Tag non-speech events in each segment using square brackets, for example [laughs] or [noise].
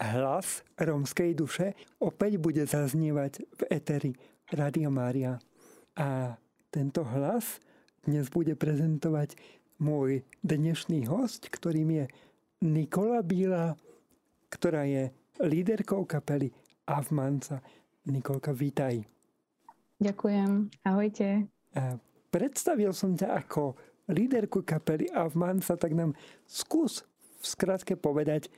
hlas rómskej duše opäť bude zaznievať v eteri Radio Mária. A tento hlas dnes bude prezentovať môj dnešný host, ktorým je Nikola Bíla, ktorá je líderkou kapely Avmanca. Nikolka, vítaj. Ďakujem, ahojte. A predstavil som ťa ako líderku kapely Avmanca, tak nám skús v skratke povedať,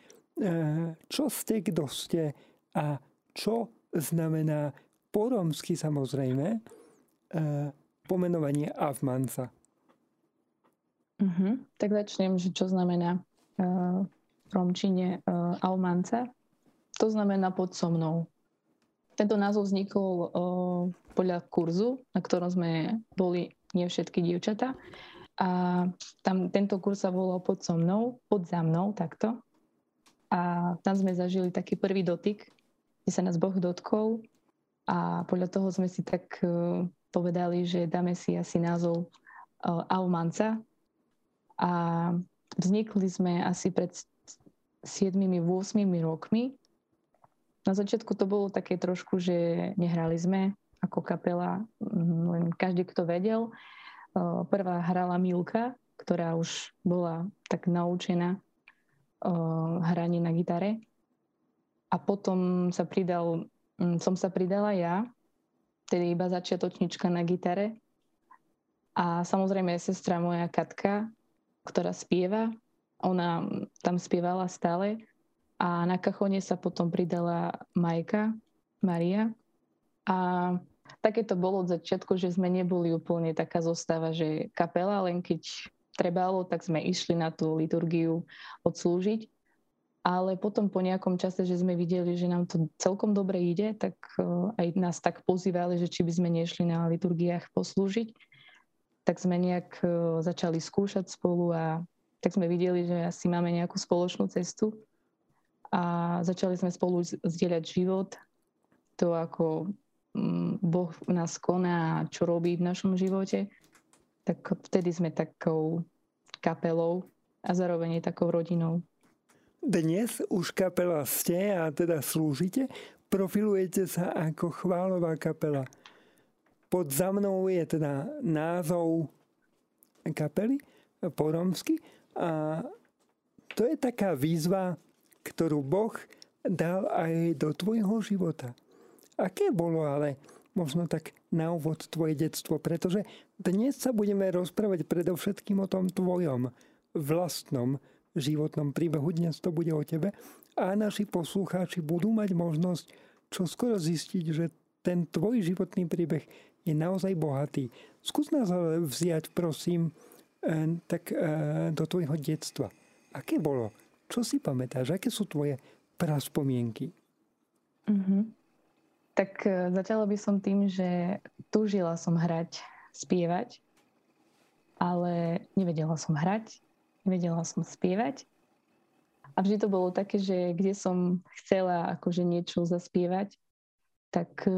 čo ste, kto ste a čo znamená po romsky samozrejme eh, pomenovanie Avmanca. Uh-huh. Tak začnem, že čo znamená uh, v romčine uh, Avmanca. To znamená pod so mnou. Tento názov vznikol uh, podľa kurzu, na ktorom sme boli nie všetky dievčatá. A tam tento kurz sa volal pod so mnou, pod za mnou, takto a tam sme zažili taký prvý dotyk, kde sa nás Boh dotkol a podľa toho sme si tak uh, povedali, že dáme si asi názov uh, Aumanca a vznikli sme asi pred 7-8 rokmi. Na začiatku to bolo také trošku, že nehrali sme ako kapela, mm, len každý, kto vedel. Uh, prvá hrala Milka, ktorá už bola tak naučená hraní na gitare. A potom sa pridal, mm, som sa pridala ja, tedy iba začiatočnička na gitare. A samozrejme sestra moja Katka, ktorá spieva, ona tam spievala stále. A na kachone sa potom pridala Majka, Maria. A také to bolo od začiatku, že sme neboli úplne taká zostava, že kapela, len keď trebalo, tak sme išli na tú liturgiu odslúžiť. Ale potom po nejakom čase, že sme videli, že nám to celkom dobre ide, tak eh, aj nás tak pozývali, že či by sme nešli na liturgiách poslúžiť. Tak sme nejak eh, začali skúšať spolu a tak sme videli, že asi máme nejakú spoločnú cestu. A začali sme spolu zdieľať život, to ako mm, Boh nás koná čo robí v našom živote tak vtedy sme takou kapelou a zároveň je takou rodinou. Dnes už kapela ste a teda slúžite, profilujete sa ako chválová kapela. Pod za mnou je teda názov kapely po romsky a to je taká výzva, ktorú Boh dal aj do tvojho života. Aké bolo ale možno tak na úvod tvoje detstvo, pretože dnes sa budeme rozprávať predovšetkým o tom tvojom vlastnom životnom príbehu. Dnes to bude o tebe a naši poslucháči budú mať možnosť čo skoro zistiť, že ten tvoj životný príbeh je naozaj bohatý. Skús nás ale vziať, prosím, eh, tak eh, do tvojho detstva. Aké bolo? Čo si pamätáš? Aké sú tvoje praspomienky? Mm-hmm. Tak e, začala by som tým, že túžila som hrať, spievať, ale nevedela som hrať, nevedela som spievať. A vždy to bolo také, že kde som chcela akože niečo zaspievať, tak e,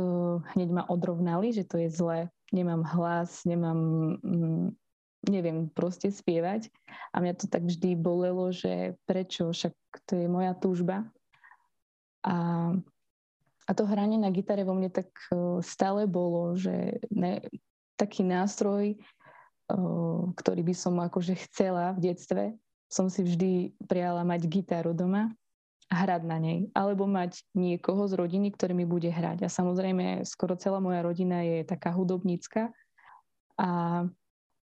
hneď ma odrovnali, že to je zlé. Nemám hlas, nemám, mm, neviem proste spievať. A mňa to tak vždy bolelo, že prečo, však to je moja túžba. A a to hranie na gitare vo mne tak e, stále bolo, že ne, taký nástroj, e, ktorý by som akože chcela v detstve, som si vždy prijala mať gitaru doma a hrať na nej. Alebo mať niekoho z rodiny, ktorý mi bude hrať. A samozrejme, skoro celá moja rodina je taká hudobnícka. A,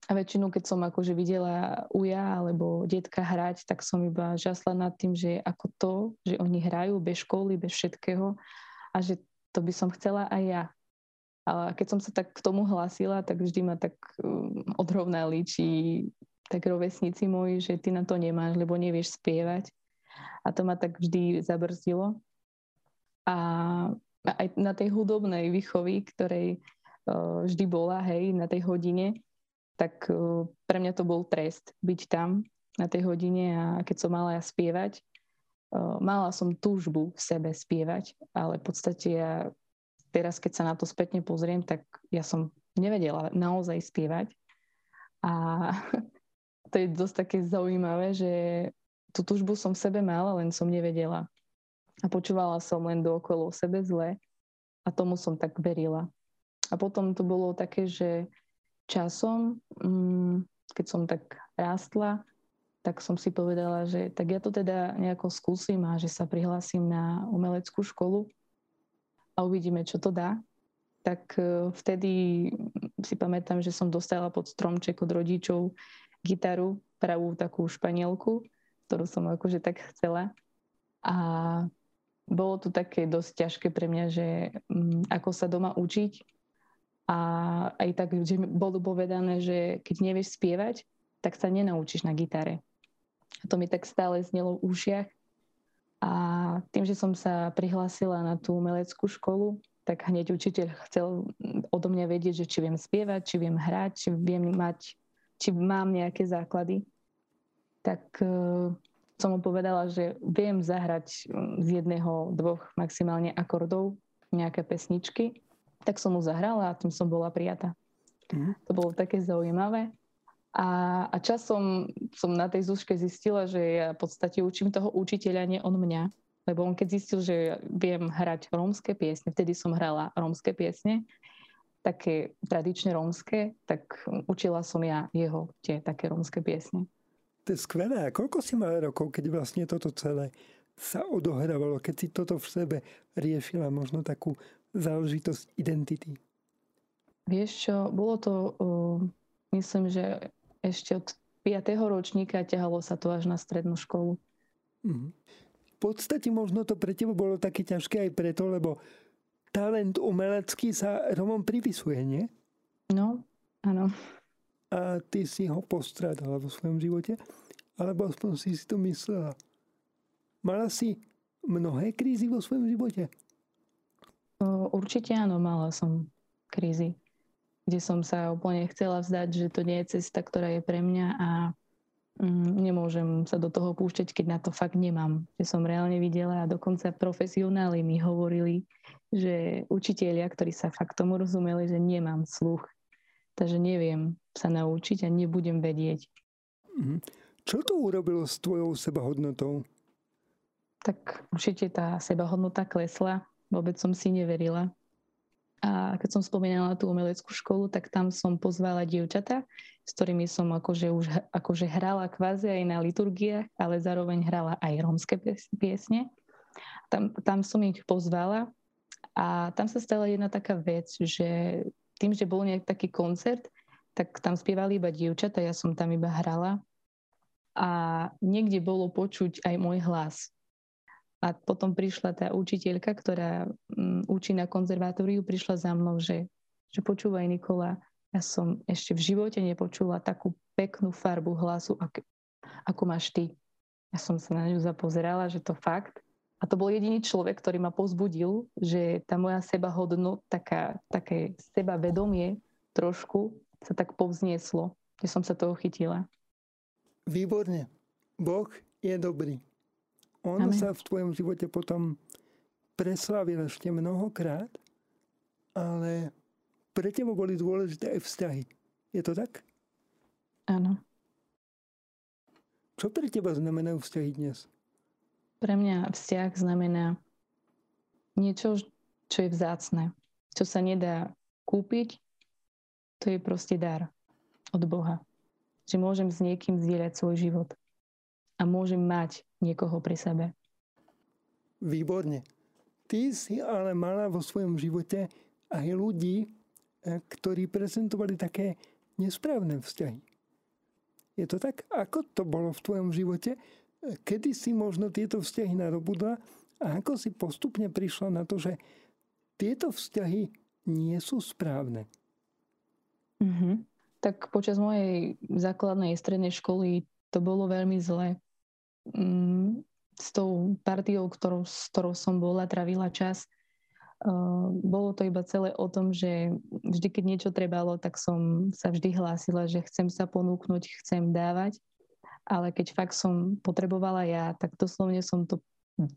a väčšinu, keď som akože videla uja alebo detka hrať, tak som iba žasla nad tým, že ako to, že oni hrajú bez školy, bez všetkého, a že to by som chcela aj ja. A keď som sa tak k tomu hlásila, tak vždy ma tak um, odrovnali, či tak rovesníci moji, že ty na to nemáš, lebo nevieš spievať. A to ma tak vždy zabrzdilo. A aj na tej hudobnej výchovy, ktorej uh, vždy bola, hej, na tej hodine, tak uh, pre mňa to bol trest byť tam na tej hodine a keď som mala ja spievať, mala som túžbu v sebe spievať, ale v podstate ja teraz, keď sa na to spätne pozriem, tak ja som nevedela naozaj spievať. A [laughs] to je dosť také zaujímavé, že tú túžbu som v sebe mala, len som nevedela a počúvala som len dookolo sebe zle a tomu som tak verila. A potom to bolo také, že časom, mm, keď som tak rástla, tak som si povedala, že tak ja to teda nejako skúsim a že sa prihlásim na umeleckú školu a uvidíme, čo to dá. Tak e, vtedy si pamätám, že som dostala pod stromček od rodičov gitaru, pravú takú španielku, ktorú som akože tak chcela. A bolo to také dosť ťažké pre mňa, že mm, ako sa doma učiť. A aj tak, že bolo povedané, že keď nevieš spievať, tak sa nenaučíš na gitare. A to mi tak stále znelo v ušiach. A tým, že som sa prihlásila na tú umeleckú školu, tak hneď učiteľ chcel odo mňa vedieť, že či viem spievať, či viem hrať, či viem mať, či mám nejaké základy. Tak uh, som mu povedala, že viem zahrať z jedného, dvoch maximálne akordov nejaké pesničky. Tak som mu zahrala a tým som bola prijatá. Mm. To bolo také zaujímavé. A, a časom som na tej zúške zistila, že ja v podstate učím toho učiteľa, nie on mňa. Lebo on keď zistil, že viem hrať rómske piesne, vtedy som hrala rómske piesne, také tradične rómske, tak učila som ja jeho tie také rómske piesne. To je skvelé. A koľko si mala rokov, keď vlastne toto celé sa odohrávalo, keď si toto v sebe riešila, možno takú záležitosť identity? Vieš čo, bolo to, uh, myslím, že ešte od 5. ročníka ťahalo sa to až na strednú školu. Mm. V podstate možno to pre teba bolo také ťažké aj preto, lebo talent umelecký sa Romom pripisuje, nie? No, áno. A ty si ho postrádala vo svojom živote? Alebo aspoň si si to myslela? Mala si mnohé krízy vo svojom živote? Určite áno, mala som krízy kde som sa úplne chcela vzdať, že to nie je cesta, ktorá je pre mňa a mm, nemôžem sa do toho púšťať, keď na to fakt nemám. Že som reálne videla a dokonca profesionáli mi hovorili, že učitelia, ktorí sa fakt tomu rozumeli, že nemám sluch. Takže neviem sa naučiť a nebudem vedieť. Mhm. Čo to urobilo s tvojou sebahodnotou? Tak určite tá sebahodnota klesla. Vôbec som si neverila. A keď som spomínala tú umeleckú školu, tak tam som pozvala dievčata, s ktorými som akože už akože hrala kvázi aj na liturgiách, ale zároveň hrala aj rómske piesne. Tam, tam som ich pozvala a tam sa stala jedna taká vec, že tým, že bol nejak taký koncert, tak tam spievali iba dievčata, ja som tam iba hrala a niekde bolo počuť aj môj hlas. A potom prišla tá učiteľka, ktorá um, učí na konzervatóriu, prišla za mnou, že, že počúvaj Nikola, ja som ešte v živote nepočula takú peknú farbu hlasu, ako, ako máš ty. Ja som sa na ňu zapozerala, že to fakt. A to bol jediný človek, ktorý ma pozbudil, že tá moja sebahodnot, taká, také sebavedomie trošku sa tak povznieslo, že som sa toho chytila. Výborne. Boh je dobrý. On Amen. sa v tvojom živote potom preslavil ešte mnohokrát, ale pre teba boli dôležité aj vzťahy. Je to tak? Áno. Čo pre teba znamenajú vzťahy dnes? Pre mňa vzťah znamená niečo, čo je vzácne. Čo sa nedá kúpiť, to je proste dar od Boha. Že môžem s niekým zdieľať svoj život a môžem mať niekoho pri sebe. Výborne. Ty si ale mala vo svojom živote aj ľudí, eh, ktorí prezentovali také nesprávne vzťahy. Je to tak? Ako to bolo v tvojom živote? Kedy si možno tieto vzťahy nadobudla a ako si postupne prišla na to, že tieto vzťahy nie sú správne? Mm-hmm. Tak počas mojej základnej strednej školy to bolo veľmi zlé. Mm, s tou partiou, ktorou, s ktorou som bola, travila čas. Bolo to iba celé o tom, že vždy, keď niečo trebalo, tak som sa vždy hlásila, že chcem sa ponúknuť, chcem dávať. Ale keď fakt som potrebovala ja, tak doslovne som to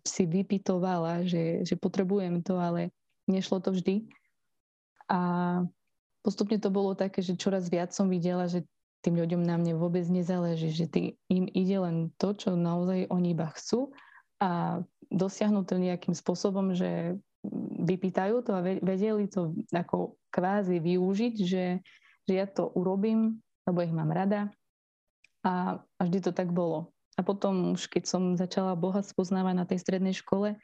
si vypitovala, že, že potrebujem to, ale nešlo to vždy. A postupne to bolo také, že čoraz viac som videla, že tým ľuďom na mne vôbec nezáleží, že tý, im ide len to, čo naozaj oni iba chcú a dosiahnuť to nejakým spôsobom, že vypýtajú to a vedeli to ako kvázi využiť, že, že ja to urobím, lebo ich mám rada. A, a vždy to tak bolo. A potom už keď som začala Boha spoznávať na tej strednej škole,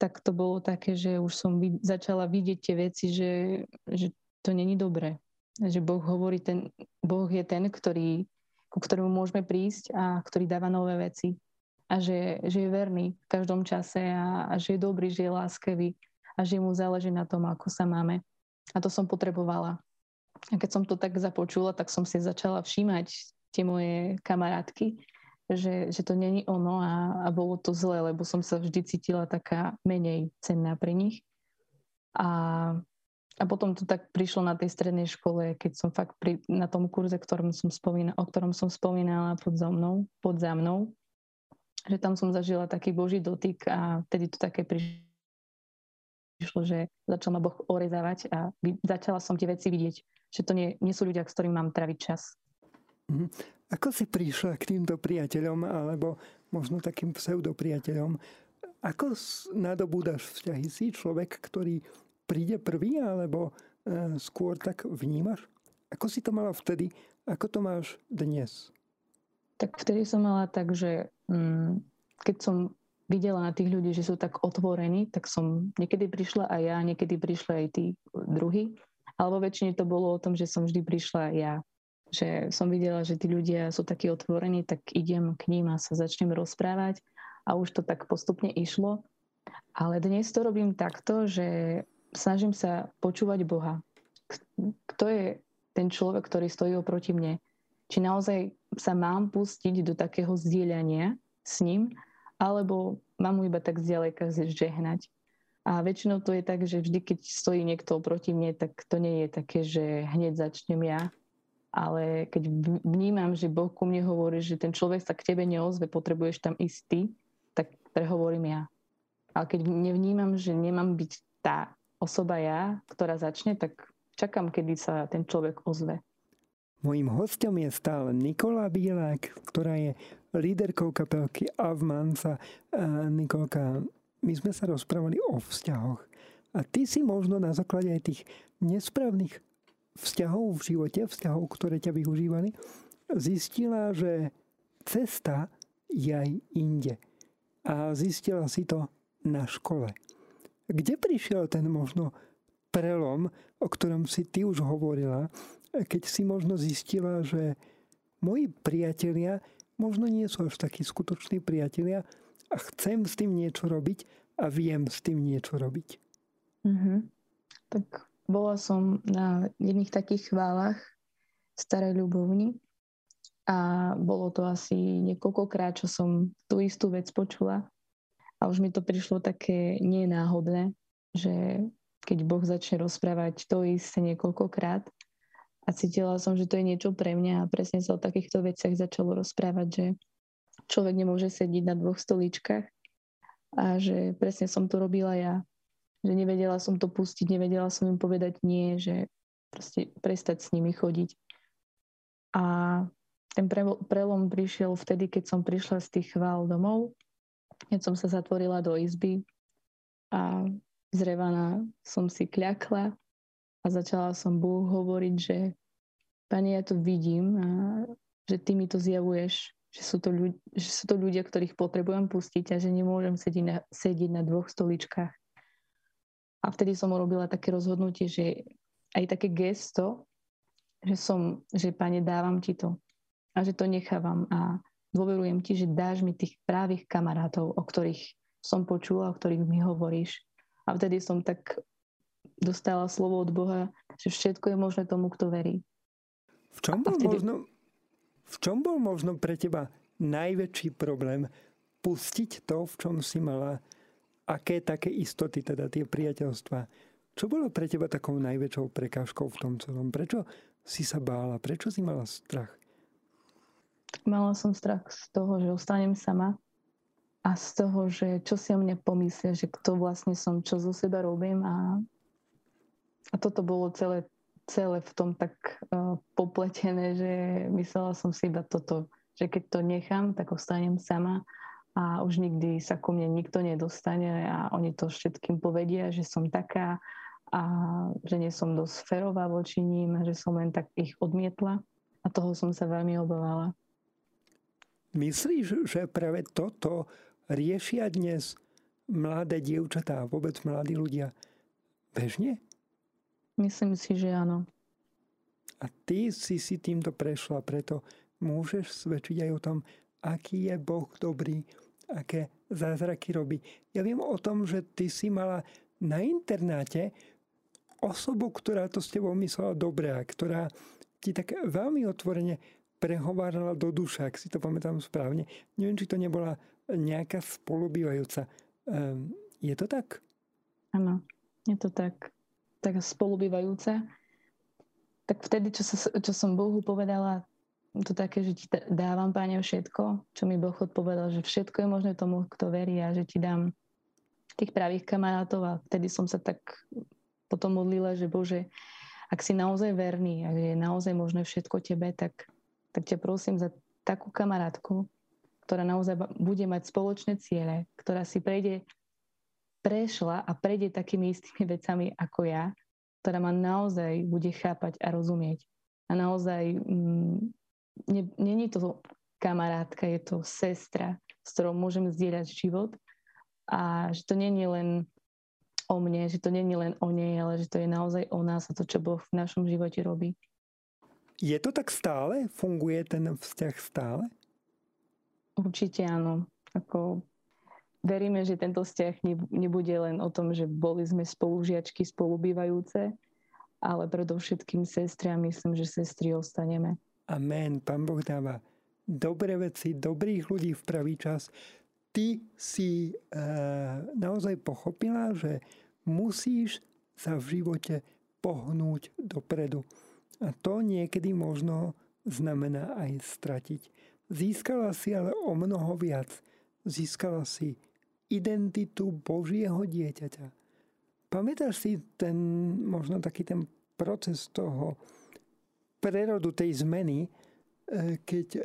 tak to bolo také, že už som vid- začala vidieť tie veci, že, že to není dobré. Že Boh hovorí, ten, Boh je ten, ktorý, ku ktorému môžeme prísť a ktorý dáva nové veci a že, že je verný v každom čase a, a že je dobrý, že je láskavý a že mu záleží na tom, ako sa máme. A to som potrebovala. A keď som to tak započula, tak som si začala všímať tie moje kamarátky, že, že to není ono a, a bolo to zlé, lebo som sa vždy cítila taká menej cenná pre nich. A, a potom to tak prišlo na tej strednej škole, keď som fakt pri, na tom kurze, ktorom som spomínala, o ktorom som spomínala pod za mnou, pod za mnou, že tam som zažila taký boží dotyk a vtedy to také prišlo, že začal ma Boh orezávať a začala som tie veci vidieť, že to nie, nie sú ľudia, s ktorými mám traviť čas. Mhm. Ako si prišla k týmto priateľom alebo možno takým pseudopriateľom? Ako nadobúdaš vzťahy? Si človek, ktorý príde prvý alebo e, skôr tak vnímaš? Ako si to mala vtedy? Ako to máš dnes? Tak vtedy som mala tak, že mm, keď som videla na tých ľudí, že sú tak otvorení, tak som niekedy prišla aj ja, niekedy prišla aj tí druhí. Alebo väčšine to bolo o tom, že som vždy prišla ja. Že som videla, že tí ľudia sú takí otvorení, tak idem k ním a sa začnem rozprávať. A už to tak postupne išlo. Ale dnes to robím takto, že snažím sa počúvať Boha. Kto je ten človek, ktorý stojí oproti mne? či naozaj sa mám pustiť do takého zdieľania s ním, alebo mám mu iba tak zďaleka žehnať. A väčšinou to je tak, že vždy, keď stojí niekto oproti mne, tak to nie je také, že hneď začnem ja, ale keď vnímam, že Boh ku mne hovorí, že ten človek sa k tebe neozve, potrebuješ tam ísť ty, tak prehovorím ja. Ale keď nevnímam, že nemám byť tá osoba ja, ktorá začne, tak čakám, kedy sa ten človek ozve. Mojím hostom je stále Nikola Bielák, ktorá je líderkou kapelky Avmansa. Nikolka, my sme sa rozprávali o vzťahoch. A ty si možno na základe aj tých nesprávnych vzťahov v živote, vzťahov, ktoré ťa využívali, zistila, že cesta je aj inde. A zistila si to na škole. Kde prišiel ten možno prelom, o ktorom si ty už hovorila, keď si možno zistila, že moji priatelia možno nie sú až takí skutoční priatelia a chcem s tým niečo robiť a viem s tým niečo robiť. Mm-hmm. Tak bola som na jedných takých chválach starej ľubovni a bolo to asi niekoľkokrát, čo som tú istú vec počula a už mi to prišlo také nenáhodné, že keď Boh začne rozprávať to isté niekoľkokrát, a cítila som, že to je niečo pre mňa a presne sa o takýchto veciach začalo rozprávať, že človek nemôže sedieť na dvoch stoličkách a že presne som to robila ja. Že nevedela som to pustiť, nevedela som im povedať nie, že proste prestať s nimi chodiť. A ten prelom prišiel vtedy, keď som prišla z tých chvál domov, keď som sa zatvorila do izby a zrevaná som si kľakla a začala som Bohu hovoriť, že Pane, ja to vidím a že Ty mi to zjavuješ, že sú to, ľudia, že sú to ľudia, ktorých potrebujem pustiť a že nemôžem sedieť na, sedieť na dvoch stoličkách. A vtedy som urobila také rozhodnutie, že aj také gesto, že som, že Pane, dávam Ti to a že to nechávam a dôverujem Ti, že dáš mi tých právých kamarátov, o ktorých som počula, o ktorých mi hovoríš. A vtedy som tak dostala slovo od Boha, že všetko je možné tomu, kto verí. V čom bol, vtedy... možno, v čom bol možno pre teba najväčší problém pustiť to, v čom si mala aké také istoty, teda tie priateľstva. Čo bolo pre teba takou najväčšou prekážkou v tom celom? Prečo si sa bála? Prečo si mala strach? Mala som strach z toho, že ostanem sama a z toho, že čo si o mne pomyslia, že kto vlastne som, čo zo seba robím a a toto bolo celé, celé v tom tak uh, popletené, že myslela som si iba toto, že keď to nechám, tak ostanem sama a už nikdy sa ku mne nikto nedostane a oni to všetkým povedia, že som taká a že nie som dosť férová voči ním, že som len tak ich odmietla a toho som sa veľmi obávala. Myslíš, že práve toto riešia dnes mladé dievčatá, vôbec mladí ľudia bežne? Myslím si, že áno. A ty si si týmto prešla, preto môžeš svedčiť aj o tom, aký je Boh dobrý, aké zázraky robí. Ja viem o tom, že ty si mala na internáte osobu, ktorá to s tebou myslela dobre a ktorá ti tak veľmi otvorene prehovárala do duša, ak si to pamätám správne. Neviem, či to nebola nejaká spolubývajúca. Um, je to tak? Áno, je to tak. Tak spolubývajúca. Tak vtedy, čo, sa, čo som Bohu povedala, to také, že ti dávam, Páne, všetko, čo mi Boh odpovedal, že všetko je možné tomu, kto verí a že ti dám tých pravých kamarátov a vtedy som sa tak potom modlila, že Bože, ak si naozaj verný a je naozaj možné všetko tebe, tak tak ťa prosím za takú kamarátku, ktorá naozaj bude mať spoločné ciele, ktorá si prejde, prešla a prejde takými istými vecami ako ja, ktorá ma naozaj bude chápať a rozumieť. A naozaj mm, není to kamarátka, je to sestra, s ktorou môžem zdieľať život a že to není len o mne, že to není len o nej, ale že to je naozaj o nás a to, čo Boh v našom živote robí. Je to tak stále? Funguje ten vzťah stále? Určite áno. Ako veríme, že tento vzťah nebude len o tom, že boli sme spolužiačky, spolubývajúce, ale predovšetkým sestry a myslím, že sestry ostaneme. Amen. Pán Boh dáva dobré veci, dobrých ľudí v pravý čas. Ty si e, naozaj pochopila, že musíš sa v živote pohnúť dopredu. A to niekedy možno znamená aj stratiť. Získala si ale o mnoho viac. Získala si identitu Božieho dieťaťa. Pamätáš si ten, možno taký ten proces toho prerodu tej zmeny, e, keď e,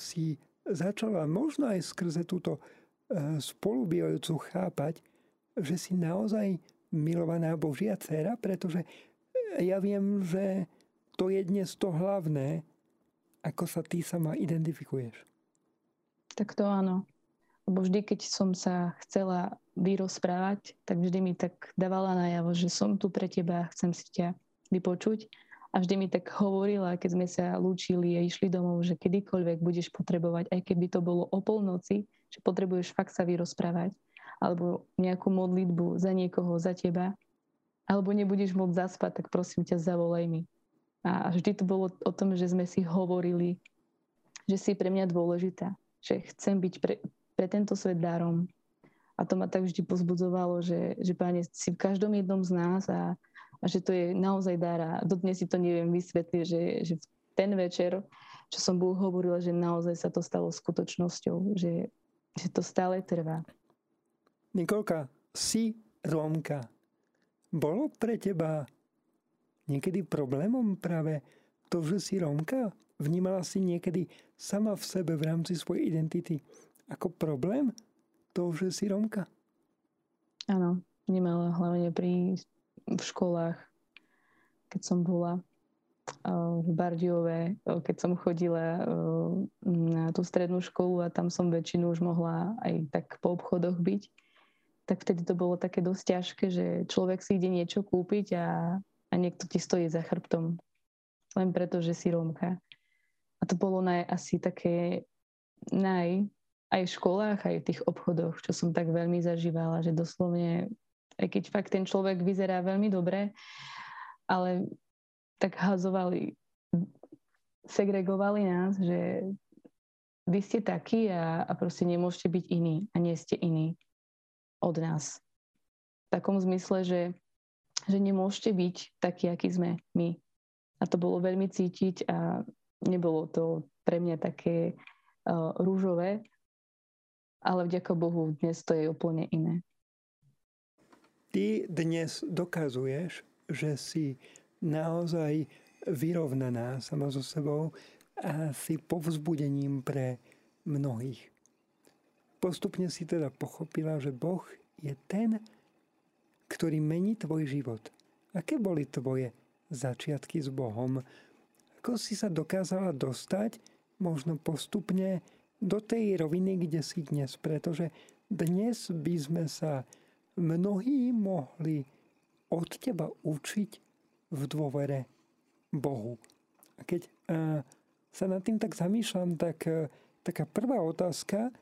si začala možno aj skrze túto e, spolubývajúcu chápať, že si naozaj milovaná Božia dcera, pretože ja viem, že to je dnes to hlavné, ako sa ty sama identifikuješ. Tak to áno. Lebo vždy, keď som sa chcela vyrozprávať, tak vždy mi tak dávala najavo, že som tu pre teba a chcem si ťa vypočuť. A vždy mi tak hovorila, keď sme sa lúčili a išli domov, že kedykoľvek budeš potrebovať, aj keby to bolo o polnoci, že potrebuješ fakt sa vyrozprávať, alebo nejakú modlitbu za niekoho, za teba, alebo nebudeš môcť zaspať, tak prosím ťa, zavolaj mi. A vždy to bolo o tom, že sme si hovorili, že si pre mňa dôležitá, že chcem byť pre, pre tento svet darom. A to ma tak vždy pozbudzovalo, že, že páne si v každom jednom z nás a, a že to je naozaj dar. A dodnes si to neviem vysvetliť, že, že ten večer, čo som Bohu hovorila, že naozaj sa to stalo skutočnosťou, že, že to stále trvá. Nikolka, si Rómka. Bolo pre teba niekedy problémom práve to, že si Rómka? Vnímala si niekedy sama v sebe v rámci svojej identity ako problém to, že si Rómka? Áno, vnímala hlavne pri, v školách, keď som bola v Bardiove, keď som chodila na tú strednú školu a tam som väčšinu už mohla aj tak po obchodoch byť, tak vtedy to bolo také dosť ťažké, že človek si ide niečo kúpiť a a niekto ti stojí za chrbtom len preto, že si Rómka. A to bolo naj, asi také naj, aj v školách, aj v tých obchodoch, čo som tak veľmi zažívala, že doslovne, aj keď fakt ten človek vyzerá veľmi dobre, ale tak hazovali, segregovali nás, že vy ste takí a, a proste nemôžete byť iní a nie ste iní od nás. V takom zmysle, že že nemôžete byť takí, akí sme my. A to bolo veľmi cítiť a nebolo to pre mňa také uh, rúžové, ale vďaka Bohu dnes to je úplne iné. Ty dnes dokazuješ, že si naozaj vyrovnaná sama so sebou a si povzbudením pre mnohých. postupne si teda pochopila, že Boh je ten, ktorý mení tvoj život. Aké boli tvoje začiatky s Bohom? Ako si sa dokázala dostať možno postupne do tej roviny, kde si dnes? Pretože dnes by sme sa mnohí mohli od teba učiť v dôvere Bohu. A keď sa nad tým tak zamýšľam, tak taká prvá otázka,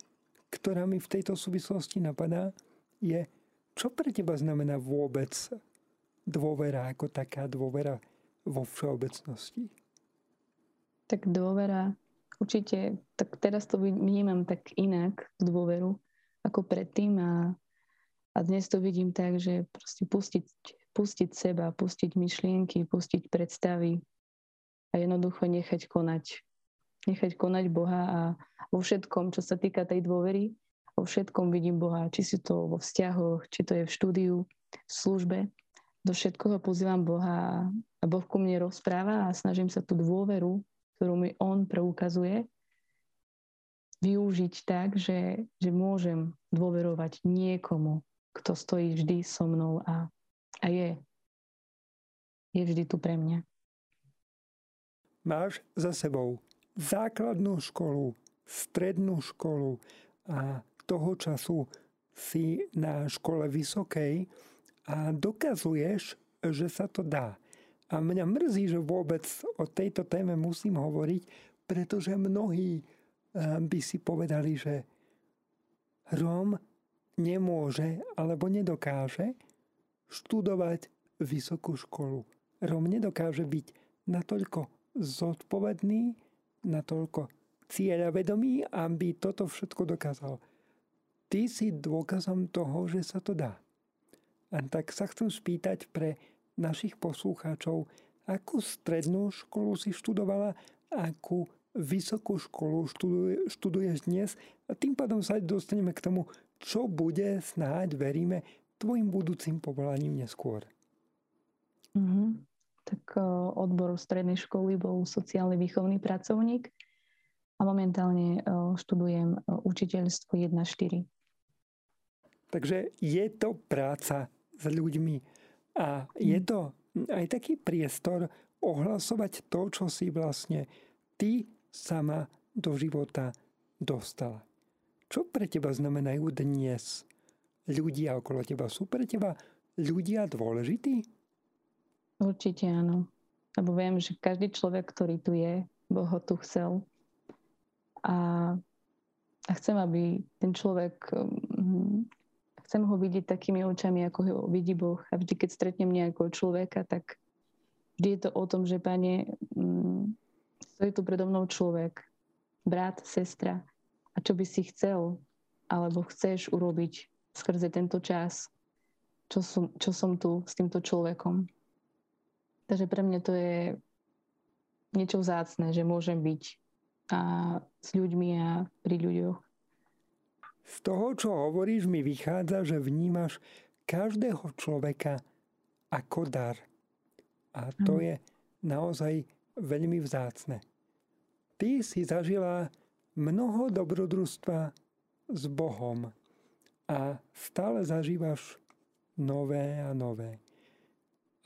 ktorá mi v tejto súvislosti napadá, je, čo pre teba znamená vôbec dôvera ako taká dôvera vo všeobecnosti? Tak dôvera, určite, tak teraz to vnímam tak inak, dôveru, ako predtým a, a dnes to vidím tak, že proste pustiť, pustiť seba, pustiť myšlienky, pustiť predstavy a jednoducho nechať konať nechať konať Boha a vo všetkom, čo sa týka tej dôvery, vo všetkom vidím Boha, či si to vo vzťahoch, či to je v štúdiu, v službe. Do všetkoho pozývam Boha a Boh ku mne rozpráva a snažím sa tú dôveru, ktorú mi On preukazuje, využiť tak, že, že môžem dôverovať niekomu, kto stojí vždy so mnou a, a je. Je vždy tu pre mňa. Máš za sebou základnú školu, strednú školu a toho času si na škole vysokej a dokazuješ, že sa to dá. A mňa mrzí, že vôbec o tejto téme musím hovoriť, pretože mnohí eh, by si povedali, že Róm nemôže alebo nedokáže študovať vysokú školu. Róm nedokáže byť natoľko zodpovedný, natoľko cieľavedomý, aby toto všetko dokázal. Ty si dôkazom toho, že sa to dá. A tak sa chcem spýtať pre našich poslucháčov, akú strednú školu si študovala, akú vysokú školu študuje, študuješ dnes a tým pádom sa dostaneme k tomu, čo bude snáď, veríme, tvojim budúcim povolaním neskôr. Mm-hmm tak e, odbor strednej školy bol sociálny výchovný pracovník a momentálne e, študujem e, učiteľstvo 1.4. Takže je to práca s ľuďmi a je to aj taký priestor ohlasovať to, čo si vlastne ty sama do života dostala. Čo pre teba znamenajú dnes ľudia okolo teba? Sú pre teba ľudia dôležití? Určite áno. Lebo viem, že každý človek, ktorý tu je, Boh ho tu chcel. A, a chcem, aby ten človek, chcem ho vidieť takými očami, ako ho vidí Boh. A vždy, keď stretnem nejakého človeka, tak vždy je to o tom, že Pane, um, stojí tu predo mnou človek, brat, sestra. A čo by si chcel, alebo chceš urobiť skrze tento čas, čo som, čo som tu s týmto človekom. Takže pre mňa to je niečo vzácne, že môžem byť a s ľuďmi a pri ľuďoch. Z toho, čo hovoríš, mi vychádza, že vnímaš každého človeka ako dar. A to je naozaj veľmi vzácne. Ty si zažila mnoho dobrodružstva s Bohom a stále zažívaš nové a nové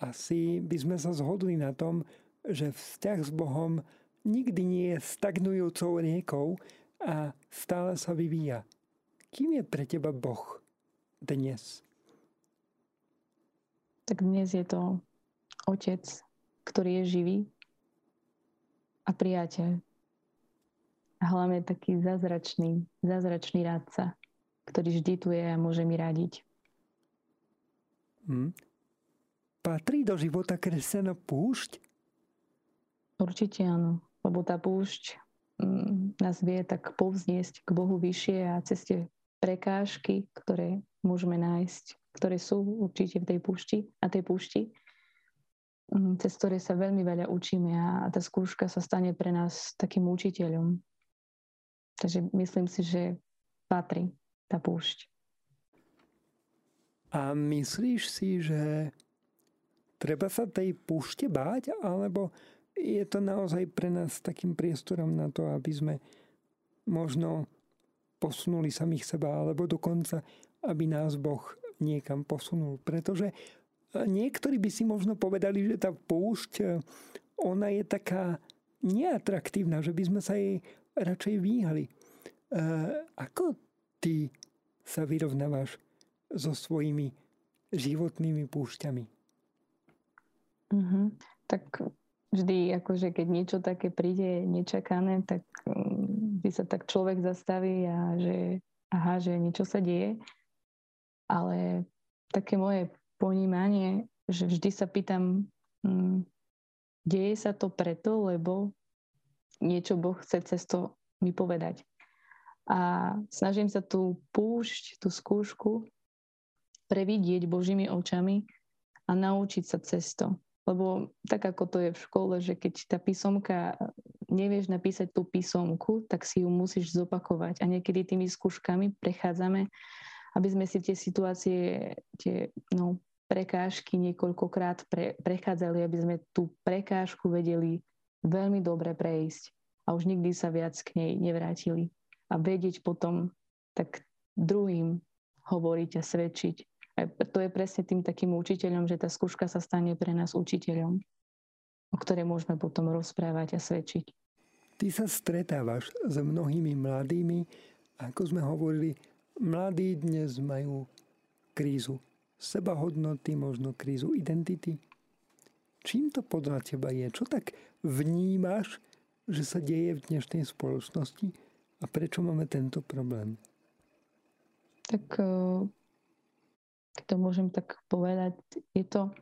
asi by sme sa zhodli na tom, že vzťah s Bohom nikdy nie je stagnujúcou riekou a stále sa vyvíja. Kým je pre teba Boh dnes? Tak dnes je to Otec, ktorý je živý a priateľ. A hlavne taký zázračný, zázračný rádca, ktorý vždy tu je a môže mi radiť. Hmm. Patrí do života kresťana púšť? Určite áno, lebo tá púšť mm, nás vie tak povzniesť k Bohu vyššie a ceste prekážky, ktoré môžeme nájsť, ktoré sú určite v tej púšti a tej púšti, mm, cez ktoré sa veľmi veľa učíme a tá skúška sa stane pre nás takým učiteľom. Takže myslím si, že patrí tá púšť. A myslíš si, že Treba sa tej púšte báť, alebo je to naozaj pre nás takým priestorom na to, aby sme možno posunuli samých seba, alebo dokonca, aby nás Boh niekam posunul. Pretože niektorí by si možno povedali, že tá púšť, ona je taká neatraktívna, že by sme sa jej radšej výhali. Ako ty sa vyrovnávaš so svojimi životnými púšťami? Mm-hmm. Tak vždy, akože keď niečo také príde nečakané, tak by sa tak človek zastaví a že aha, že niečo sa deje. Ale také moje ponímanie, že vždy sa pýtam, hm, deje sa to preto, lebo niečo Boh chce cez to mi povedať. A snažím sa tú púšť, tú skúšku previdieť Božími očami a naučiť sa cez. Lebo tak ako to je v škole, že keď tá písomka, nevieš napísať tú písomku, tak si ju musíš zopakovať. A niekedy tými skúškami prechádzame, aby sme si tie situácie, tie no, prekážky niekoľkokrát pre, prechádzali, aby sme tú prekážku vedeli veľmi dobre prejsť a už nikdy sa viac k nej nevrátili. A vedieť potom tak druhým hovoriť a svedčiť to je presne tým takým učiteľom, že tá skúška sa stane pre nás učiteľom, o ktorej môžeme potom rozprávať a svedčiť. Ty sa stretávaš s mnohými mladými, ako sme hovorili, mladí dnes majú krízu sebahodnoty, možno krízu identity. Čím to podľa teba je? Čo tak vnímaš, že sa deje v dnešnej spoločnosti a prečo máme tento problém? Tak eh, keď to môžem tak povedať, je to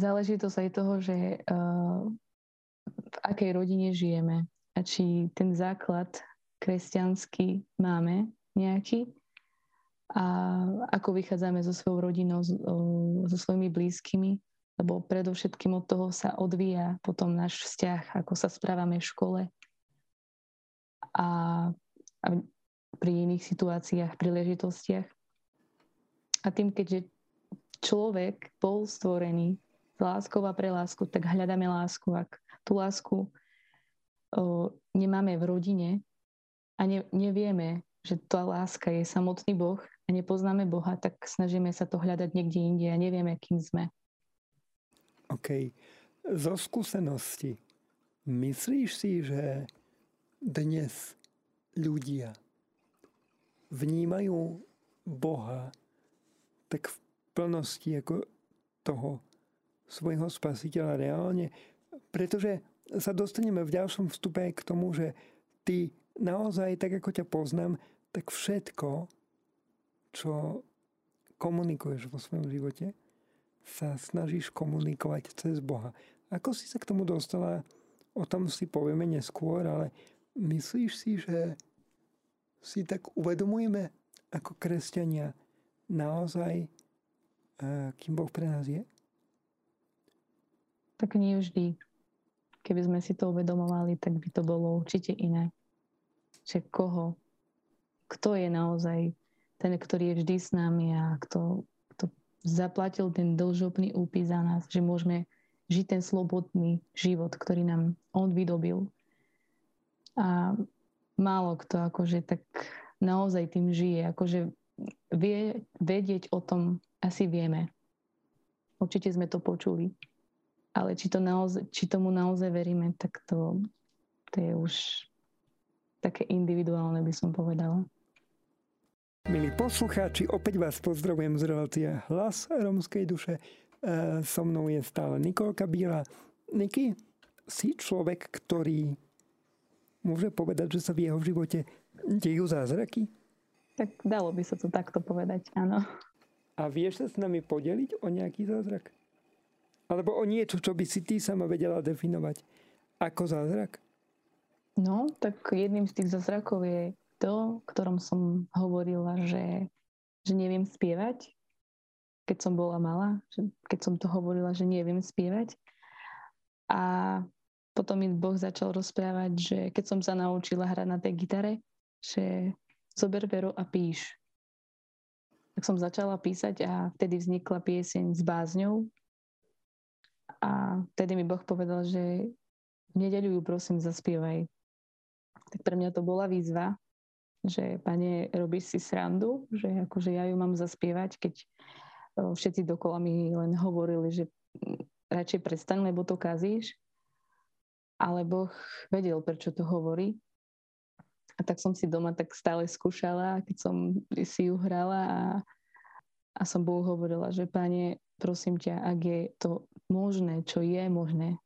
záležitosť aj toho, že uh, v akej rodine žijeme a či ten základ kresťanský máme nejaký a ako vychádzame so svojou rodinou, so, svojimi blízkymi, lebo predovšetkým od toho sa odvíja potom náš vzťah, ako sa správame v škole a pri iných situáciách, príležitostiach. A tým, keďže človek bol stvorený s láskou a pre lásku, tak hľadáme lásku. Ak tú lásku o, nemáme v rodine a ne, nevieme, že tá láska je samotný Boh a nepoznáme Boha, tak snažíme sa to hľadať niekde inde a nevieme, kým sme. OK. Zo skúsenosti, myslíš si, že dnes ľudia vnímajú Boha tak v plnosti ako toho svojho spasiteľa reálne, pretože sa dostaneme v ďalšom vstupe k tomu, že ty naozaj, tak ako ťa poznám, tak všetko, čo komunikuješ vo svojom živote, sa snažíš komunikovať cez Boha. Ako si sa k tomu dostala, o tom si povieme neskôr, ale myslíš si, že si tak uvedomujeme ako kresťania, naozaj, kým Boh pre nás je? Tak nie vždy. Keby sme si to uvedomovali, tak by to bolo určite iné. Že koho, kto je naozaj ten, ktorý je vždy s nami a kto, kto zaplatil ten dlžobný úpis za nás, že môžeme žiť ten slobodný život, ktorý nám on vydobil. A málo kto akože tak naozaj tým žije. Akože vie, vedieť o tom asi vieme. Určite sme to počuli. Ale či, to naozaj, či tomu naozaj veríme, tak to, to je už také individuálne, by som povedala. Milí poslucháči, opäť vás pozdravujem z relácie Hlas romskej duše. E, so mnou je stále Nikolka Bíla. Niky, si človek, ktorý môže povedať, že sa v jeho živote dejú zázraky? Tak dalo by sa to takto povedať, áno. A vieš sa s nami podeliť o nejaký zázrak? Alebo o niečo, čo by si ty sama vedela definovať ako zázrak? No, tak jedným z tých zázrakov je to, ktorom som hovorila, že, že neviem spievať, keď som bola malá, že keď som to hovorila, že neviem spievať. A potom mi Boh začal rozprávať, že keď som sa naučila hrať na tej gitare, že zober pero a píš. Tak som začala písať a vtedy vznikla pieseň s bázňou. A vtedy mi Boh povedal, že v nedeľu ju prosím zaspievaj. Tak pre mňa to bola výzva že pane, robíš si srandu, že akože ja ju mám zaspievať, keď všetci dokola mi len hovorili, že radšej prestaň, lebo to kazíš. Ale Boh vedel, prečo to hovorí. A tak som si doma tak stále skúšala, keď som si ju hrala a, a som Bohu hovorila, že pane, prosím ťa, ak je to možné, čo je možné,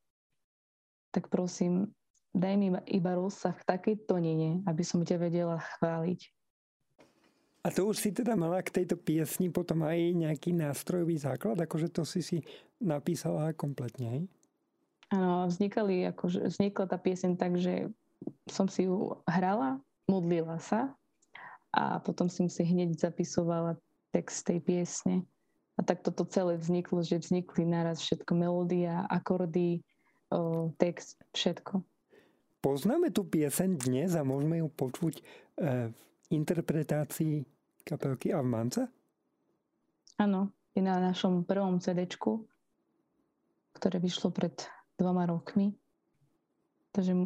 tak prosím, daj mi iba rozsah v takej tonine, aby som ťa vedela chváliť. A to už si teda mala k tejto piesni potom aj nejaký nástrojový základ, akože to si si napísala kompletne, hej? Áno, vznikali, akože, vznikla tá pieseň tak, že som si ju hrala, modlila sa a potom som si hneď zapisovala text tej piesne. A tak toto celé vzniklo, že vznikli naraz všetko, melódia, akordy, o, text, všetko. Poznáme tú pieseň dnes a môžeme ju počuť e, v interpretácii kapelky Avmanca? Áno, je na našom prvom CD, ktoré vyšlo pred dvoma rokmi. Takže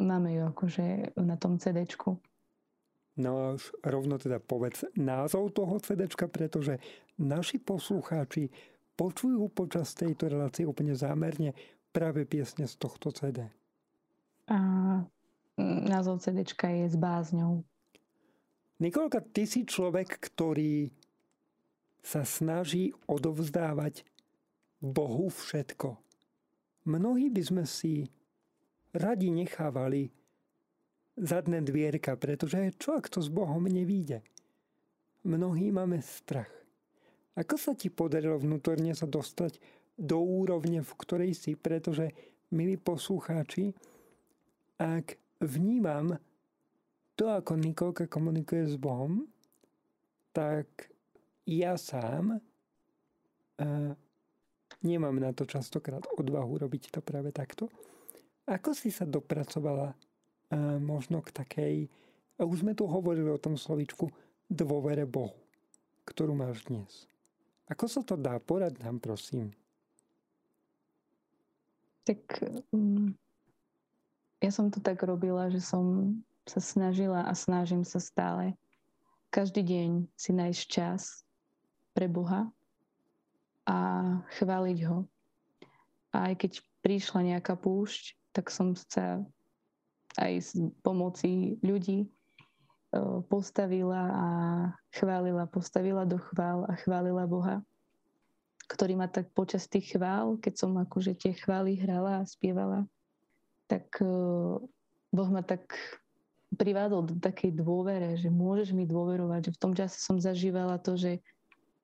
máme ju akože na tom CD. No a už rovno teda povedz názov toho CD, pretože naši poslucháči počujú počas tejto relácie úplne zámerne práve piesne z tohto CD. A názov CD je s bázňou. Nikolka, ty si človek, ktorý sa snaží odovzdávať Bohu všetko. Mnohí by sme si radi nechávali zadné dvierka, pretože čo ak to s Bohom nevíde? Mnohí máme strach. Ako sa ti podarilo vnútorne sa dostať do úrovne, v ktorej si, pretože, milí poslucháči, ak vnímam to, ako Nikolka komunikuje s Bohom, tak ja sám uh, nemám na to častokrát odvahu robiť to práve takto. Ako si sa dopracovala možno k takej, už sme tu hovorili o tom slovičku, dôvere Bohu, ktorú máš dnes. Ako sa to dá? Porad nám, prosím. Tak um, ja som to tak robila, že som sa snažila a snažím sa stále každý deň si nájsť čas pre Boha a chváliť ho. A aj keď prišla nejaká púšť, tak som sa aj s pomoci ľudí e, postavila a chválila, postavila do chvál a chválila Boha, ktorý ma tak počas tých chvál, keď som akože tie chvály hrala a spievala, tak e, Boh ma tak privádol do takej dôvere, že môžeš mi dôverovať, že v tom čase som zažívala to, že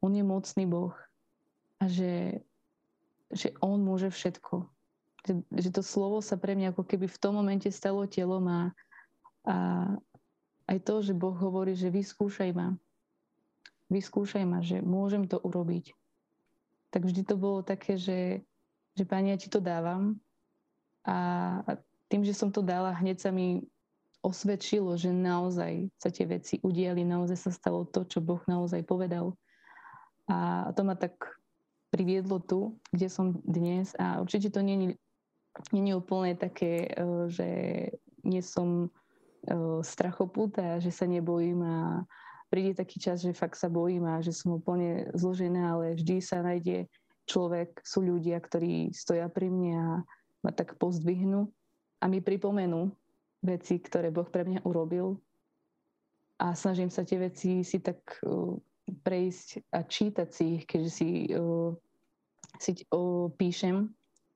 on je mocný Boh a že, že on môže všetko. Že, to slovo sa pre mňa ako keby v tom momente stalo telom a, a aj to, že Boh hovorí, že vyskúšaj ma. Vyskúšaj ma, že môžem to urobiť. Tak vždy to bolo také, že, že Pani, ja ti to dávam a tým, že som to dala, hneď sa mi osvedčilo, že naozaj sa tie veci udiali, naozaj sa stalo to, čo Boh naozaj povedal. A to ma tak priviedlo tu, kde som dnes a určite to nie je úplne také, e, že nie som e, strachopúta, že sa nebojím a príde taký čas, že fakt sa bojím a že som úplne zložená, ale vždy sa nájde človek, sú ľudia, ktorí stoja pri mne a ma tak pozdvihnú a mi pripomenú, veci, ktoré Boh pre mňa urobil. A snažím sa tie veci si tak uh, prejsť a čítať si ich, keďže si, si píšem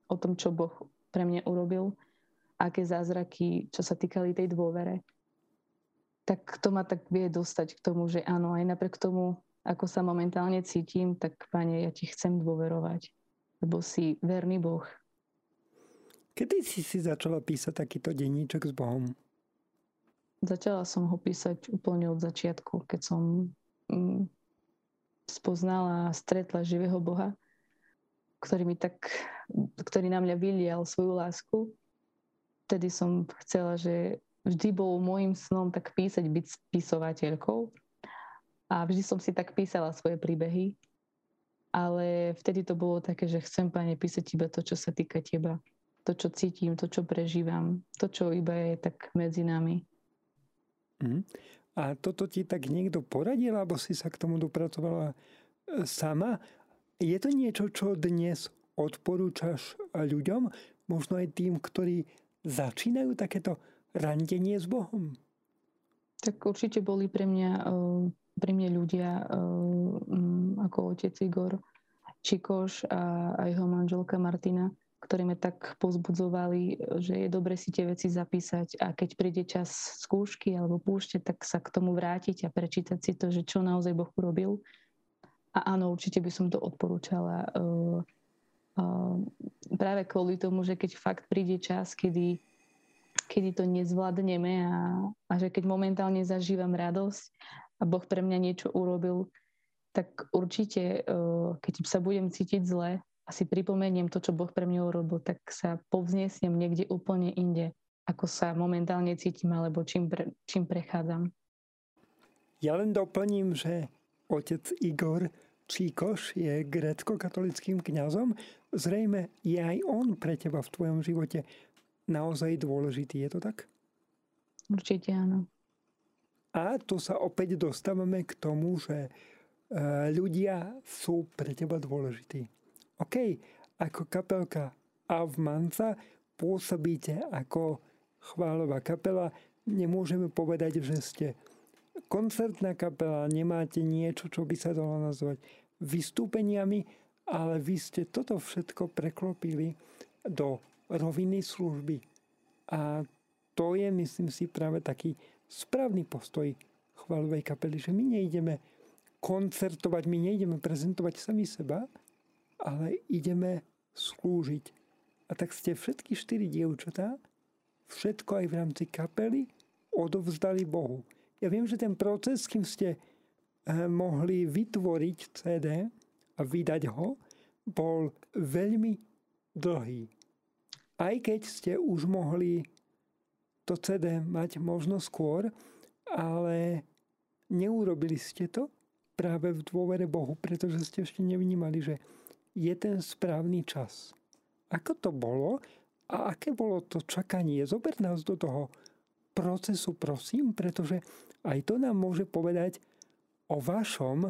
o tom, čo Boh pre mňa urobil, aké zázraky, čo sa týkali tej dôvere, tak to ma tak vie dostať k tomu, že áno, aj napriek tomu, ako sa momentálne cítim, tak Pane, ja ti chcem dôverovať, lebo si verný Boh Kedy si si začala písať takýto denníček s Bohom? Začala som ho písať úplne od začiatku, keď som mm, spoznala a stretla živého Boha, ktorý, mi tak, ktorý na mňa vylial svoju lásku. Vtedy som chcela, že vždy bol môjim snom tak písať, byť spisovateľkou. A vždy som si tak písala svoje príbehy. Ale vtedy to bolo také, že chcem, Pane, písať iba to, čo sa týka Teba to, čo cítim, to, čo prežívam, to, čo iba je tak medzi nami. Mm. A toto ti tak niekto poradil, alebo si sa k tomu dopracovala e, sama? Je to niečo, čo dnes odporúčaš ľuďom, možno aj tým, ktorí začínajú takéto randenie s Bohom? Tak určite boli pre mňa, e, pre mňa ľudia e, ako otec Igor Čikoš a, jeho manželka Martina, ktorí ma tak pozbudzovali, že je dobre si tie veci zapísať a keď príde čas skúšky alebo púšte, tak sa k tomu vrátiť a prečítať si to, že čo naozaj Boh urobil. A áno, určite by som to odporúčala. Uh, uh, práve kvôli tomu, že keď fakt príde čas, kedy, kedy to nezvládneme a, a že keď momentálne zažívam radosť a Boh pre mňa niečo urobil, tak určite, uh, keď sa budem cítiť zle, a si pripomeniem to, čo Boh pre mňa urobil, tak sa povznesiem niekde úplne inde, ako sa momentálne cítim alebo čím, pre, čím prechádzam. Ja len doplním, že otec Igor Číkoš je grécko-katolickým kňazom. Zrejme je aj on pre teba v tvojom živote naozaj dôležitý. Je to tak? Určite áno. A tu sa opäť dostávame k tomu, že e, ľudia sú pre teba dôležití. OK, ako kapelka Avmanca pôsobíte ako chválová kapela. Nemôžeme povedať, že ste koncertná kapela, nemáte niečo, čo by sa dalo nazvať vystúpeniami, ale vy ste toto všetko preklopili do roviny služby. A to je, myslím si, práve taký správny postoj chválovej kapely, že my nejdeme koncertovať, my nejdeme prezentovať sami seba, ale ideme slúžiť. A tak ste všetky štyri dievčatá, všetko aj v rámci kapely, odovzdali Bohu. Ja viem, že ten proces, kým ste eh, mohli vytvoriť CD a vydať ho, bol veľmi dlhý. Aj keď ste už mohli to CD mať možno skôr, ale neurobili ste to práve v dôvere Bohu, pretože ste ešte nevnímali, že je ten správny čas. Ako to bolo a aké bolo to čakanie? Zober nás do toho procesu, prosím, pretože aj to nám môže povedať o vašom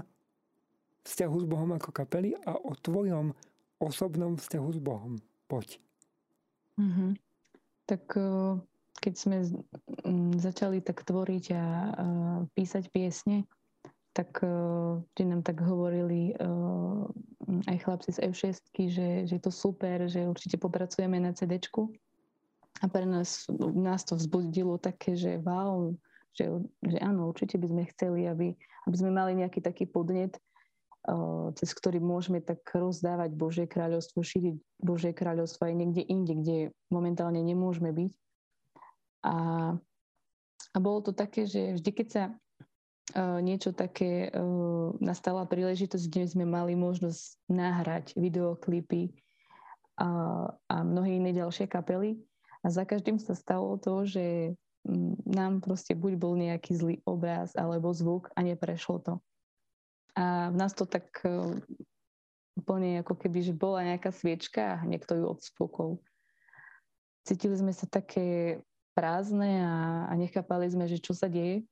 vzťahu s Bohom ako kapely a o tvojom osobnom vzťahu s Bohom. Poď. Mm-hmm. Tak eh, keď sme začali tak tvoriť a písať piesne, tak uh, nám tak hovorili aj chlapci z F6, že, že je to super, že určite popracujeme na CD. A pre nás, nás to vzbudilo také, že wow, že, že áno, určite by sme chceli, aby, aby sme mali nejaký taký podnet, uh, cez ktorý môžeme tak rozdávať Božie kráľovstvo, šíriť Božie kráľovstvo aj niekde inde, kde momentálne nemôžeme byť. A, a bolo to také, že vždy, keď sa niečo také, nastala príležitosť, kde sme mali možnosť nahrať videoklipy a, a mnohé iné ďalšie kapely. A za každým sa stalo to, že nám proste buď bol nejaký zlý obraz alebo zvuk a neprešlo to. A v nás to tak úplne ako keby, že bola nejaká sviečka a niekto ju odspúkol. Cítili sme sa také prázdne a, a nechápali sme, že čo sa deje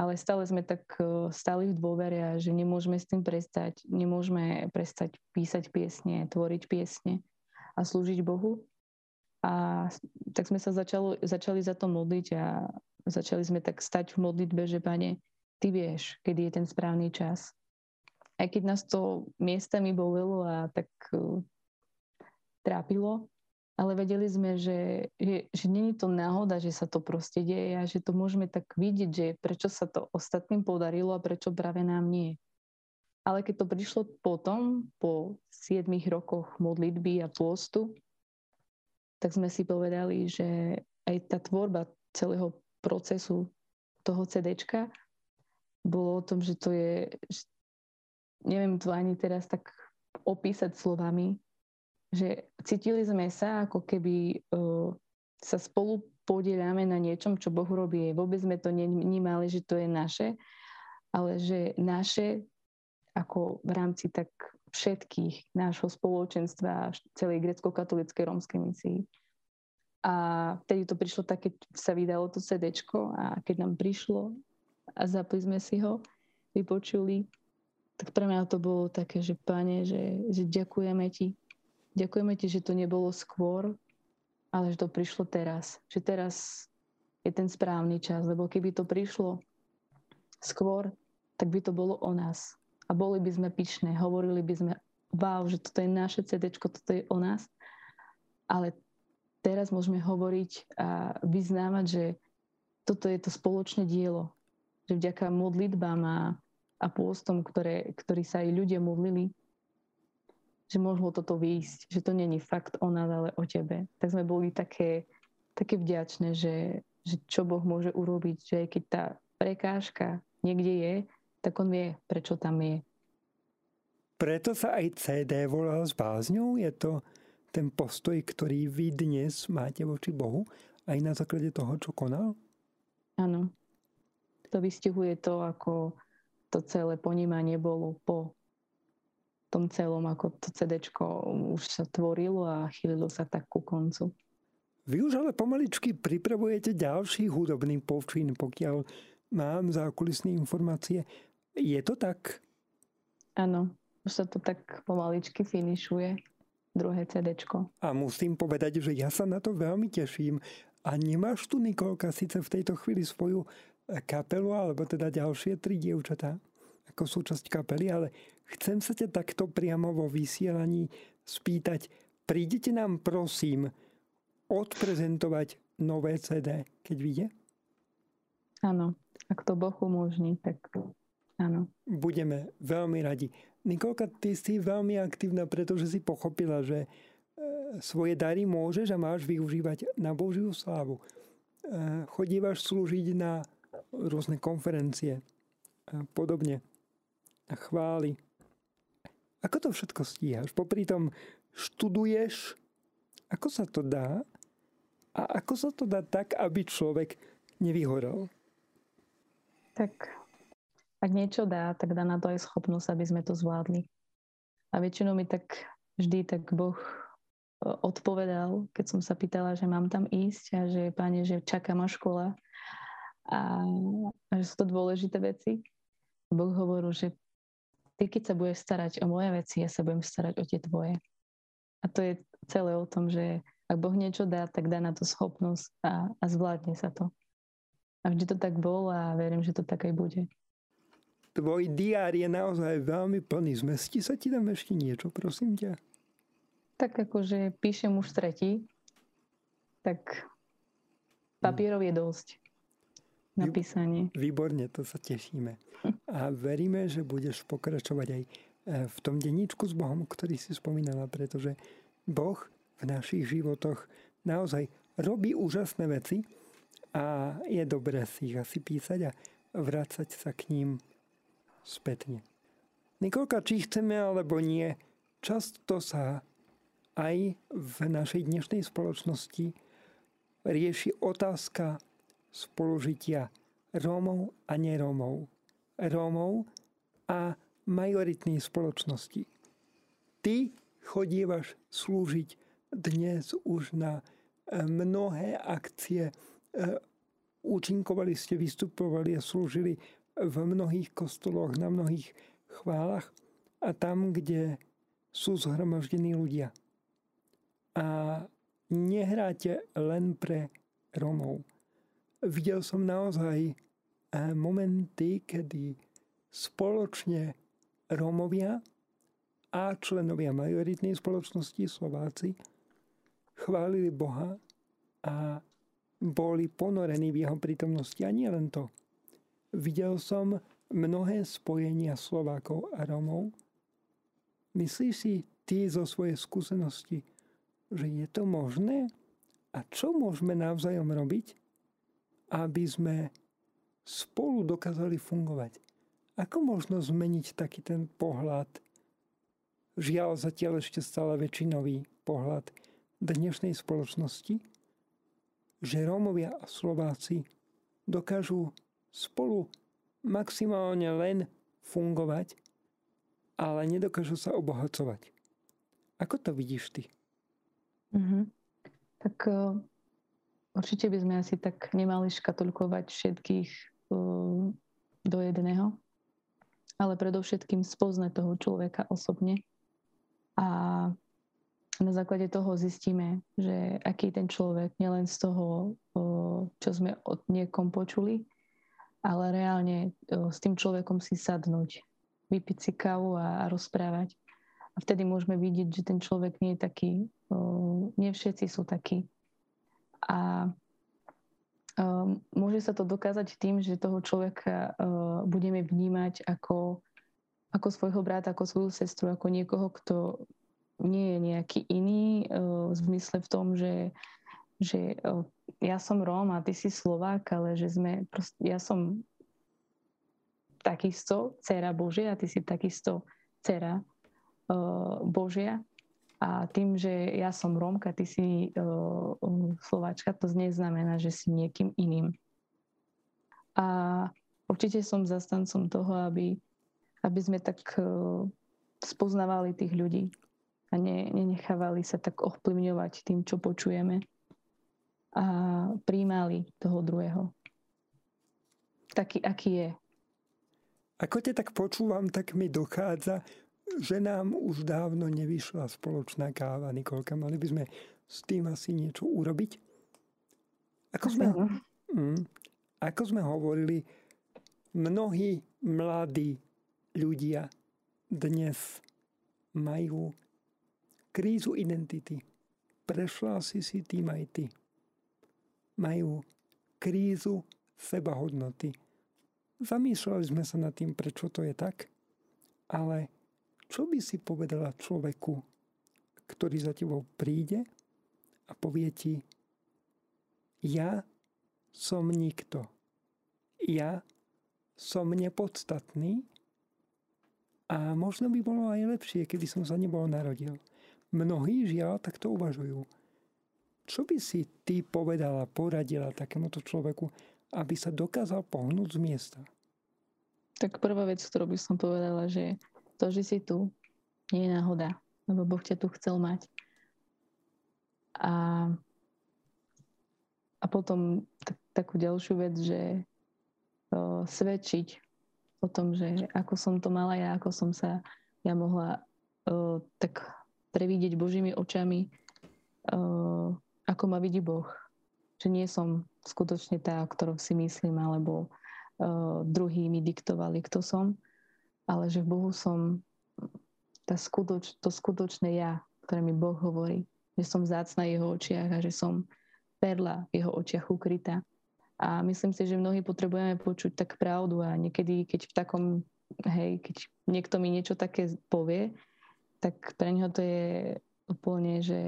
ale stále sme tak e, stáli v dôvere a že nemôžeme s tým prestať, nemôžeme prestať písať piesne, tvoriť piesne a slúžiť Bohu. A tak sme sa začalo, začali za to modliť a začali sme tak stať v modlitbe, že pane, ty vieš, kedy je ten správny čas. Aj keď nás to miestami bolelo a tak uh, trápilo, ale vedeli sme, že, že, že je to náhoda, že sa to proste deje a že to môžeme tak vidieť, že prečo sa to ostatným podarilo a prečo práve nám nie. Ale keď to prišlo potom, po 7 rokoch modlitby a pôstu, tak sme si povedali, že aj tá tvorba celého procesu toho CDčka bolo o tom, že to je, že neviem to ani teraz tak opísať slovami, že cítili sme sa, ako keby uh, sa spolu podielame na niečom, čo Boh robí. Vôbec sme to nevnímali, že to je naše, ale že naše ako v rámci tak všetkých nášho spoločenstva celej grecko-katolíckej rómskej misii. A vtedy to prišlo tak, keď sa vydalo to CD a keď nám prišlo a zapli sme si ho, vypočuli. Tak pre mňa to bolo také, že pane, že, že ďakujeme ti. Ďakujeme ti, že to nebolo skôr, ale že to prišlo teraz. Že teraz je ten správny čas, lebo keby to prišlo skôr, tak by to bolo o nás. A boli by sme pyšné, hovorili by sme, wow, že toto je naše CD, toto je o nás. Ale teraz môžeme hovoriť a vyznávať, že toto je to spoločné dielo. Že vďaka modlitbám a, a pôstom, ktoré, ktorí sa aj ľudia modlili, že mohlo toto výjsť, že to není fakt o nás, ale o tebe. Tak sme boli také, také vďačné, že, že čo Boh môže urobiť, že aj keď tá prekážka niekde je, tak on vie, prečo tam je. Preto sa aj CD volal s bázňou? Je to ten postoj, ktorý vy dnes máte voči Bohu aj na základe toho, čo konal? Áno. To vystihuje to, ako to celé ponímanie bolo po tom celom, ako to CD už sa tvorilo a chýlilo sa tak ku koncu. Vy už ale pomaličky pripravujete ďalší hudobný povčín, pokiaľ mám zákulisné informácie. Je to tak? Áno, už sa to tak pomaličky finišuje, druhé CD. A musím povedať, že ja sa na to veľmi teším. A nemáš tu, Nikolka, síce v tejto chvíli svoju kapelu, alebo teda ďalšie tri dievčatá ako súčasť kapely, ale chcem sa ťa takto priamo vo vysielaní spýtať, prídete nám prosím odprezentovať nové CD, keď vyjde? Áno, ak to Boh umožní, tak áno. Budeme veľmi radi. Nikolka, ty si veľmi aktívna, pretože si pochopila, že e, svoje dary môžeš a máš využívať na Božiu slávu. E, chodívaš slúžiť na rôzne konferencie a podobne. A chváli. Ako to všetko stíhaš? Popri tom študuješ, ako sa to dá a ako sa to dá tak, aby človek nevyhorel? Tak ak niečo dá, tak dá na to aj schopnosť, aby sme to zvládli. A väčšinou mi tak vždy tak Boh e, odpovedal, keď som sa pýtala, že mám tam ísť a že páne, že čaká ma škola a, a že sú to dôležité veci. Boh hovoril, že ty keď sa budeš starať o moje veci, ja sa budem starať o tie tvoje. A to je celé o tom, že ak Boh niečo dá, tak dá na to schopnosť a, a zvládne sa to. A vždy to tak bolo a verím, že to tak aj bude tvoj diár je naozaj veľmi plný. Zmestí sa ti tam ešte niečo, prosím ťa? Tak akože píšem už tretí, tak papierov je dosť na písanie. Výborne, to sa tešíme. A veríme, že budeš pokračovať aj e, v tom denníčku s Bohom, ktorý si spomínala, pretože Boh v našich životoch naozaj robí úžasné veci a je dobré si ich asi písať a vrácať sa k ním spätne. Nikolka, či chceme alebo nie, často sa aj v našej dnešnej spoločnosti rieši otázka spolužitia Rómov a nerómov. Rómov a majoritnej spoločnosti. Ty chodívaš slúžiť dnes už na e, mnohé akcie, e, účinkovali ste, vystupovali a slúžili v mnohých kostoloch, na mnohých chválach a tam, kde sú zhromaždení ľudia. A nehráte len pre Romov. Videl som naozaj eh, momenty, kedy spoločne Rómovia a členovia majoritnej spoločnosti Slováci chválili Boha a boli ponorení v jeho prítomnosti. A nie len to. Videl som mnohé spojenia Slovákov a Romov. Myslíš si ty zo svojej skúsenosti, že je to možné? A čo môžeme navzájom robiť, aby sme spolu dokázali fungovať? Ako možno zmeniť taký ten pohľad, žiaľ zatiaľ ešte stále väčšinový pohľad dnešnej spoločnosti, že Rómovia a Slováci dokážu spolu maximálne len fungovať, ale nedokážu sa obohacovať. Ako to vidíš ty? Mm-hmm. Tak uh, určite by sme asi tak nemali škatulkovať všetkých uh, do jedného, ale predovšetkým spoznať toho človeka osobne a na základe toho zistíme, že aký ten človek, nielen z toho, čo sme od niekom počuli, ale reálne s tým človekom si sadnúť, vypiť si kávu a, rozprávať. A vtedy môžeme vidieť, že ten človek nie je taký, nie všetci sú takí. A môže sa to dokázať tým, že toho človeka budeme vnímať ako, ako svojho brata, ako svoju sestru, ako niekoho, kto nie je nejaký iný v zmysle v tom, že, že ja som Róm a ty si Slovák, ale že sme, prost, ja som takisto dcera Božia a ty si takisto dcera uh, Božia. A tým, že ja som Rómka, ty si uh, Slováčka, to neznamená, že si niekým iným. A určite som zastancom toho, aby, aby sme tak uh, spoznávali tých ľudí a ne, nenechávali sa tak ovplyvňovať tým, čo počujeme a príjmali toho druhého. Taký, aký je. Ako te tak počúvam, tak mi dochádza, že nám už dávno nevyšla spoločná káva, Nikolka. Mali by sme s tým asi niečo urobiť? Ako sme, mm, ako sme hovorili, mnohí mladí ľudia dnes majú krízu identity. Prešla si si tým aj ty. Majú krízu sebahodnoty. Zamýšľali sme sa nad tým, prečo to je tak, ale čo by si povedala človeku, ktorý za tebou príde a povie ti, ja som nikto. Ja som nepodstatný a možno by bolo aj lepšie, keby som sa nebol narodil. Mnohí žiaľ takto uvažujú. Čo by si ty povedala, poradila takémuto človeku, aby sa dokázal pohnúť z miesta? Tak prvá vec, ktorú by som povedala, že to, že si tu, nie je náhoda, lebo Boh ťa tu chcel mať. A, a potom tak, takú ďalšiu vec, že o, svedčiť o tom, že ako som to mala ja, ako som sa ja mohla o, tak previdieť Božími očami, uh, ako ma vidí Boh. Že nie som skutočne tá, ktorú si myslím, alebo uh, druhý mi diktovali, kto som, ale že v Bohu som tá skutoč, to skutočné ja, ktoré mi Boh hovorí. Že som vzácna v jeho očiach a že som perla v jeho očiach ukrytá. A myslím si, že mnohí potrebujeme počuť tak pravdu a niekedy, keď v takom, hej, keď niekto mi niečo také povie, tak pre neho to je úplne, že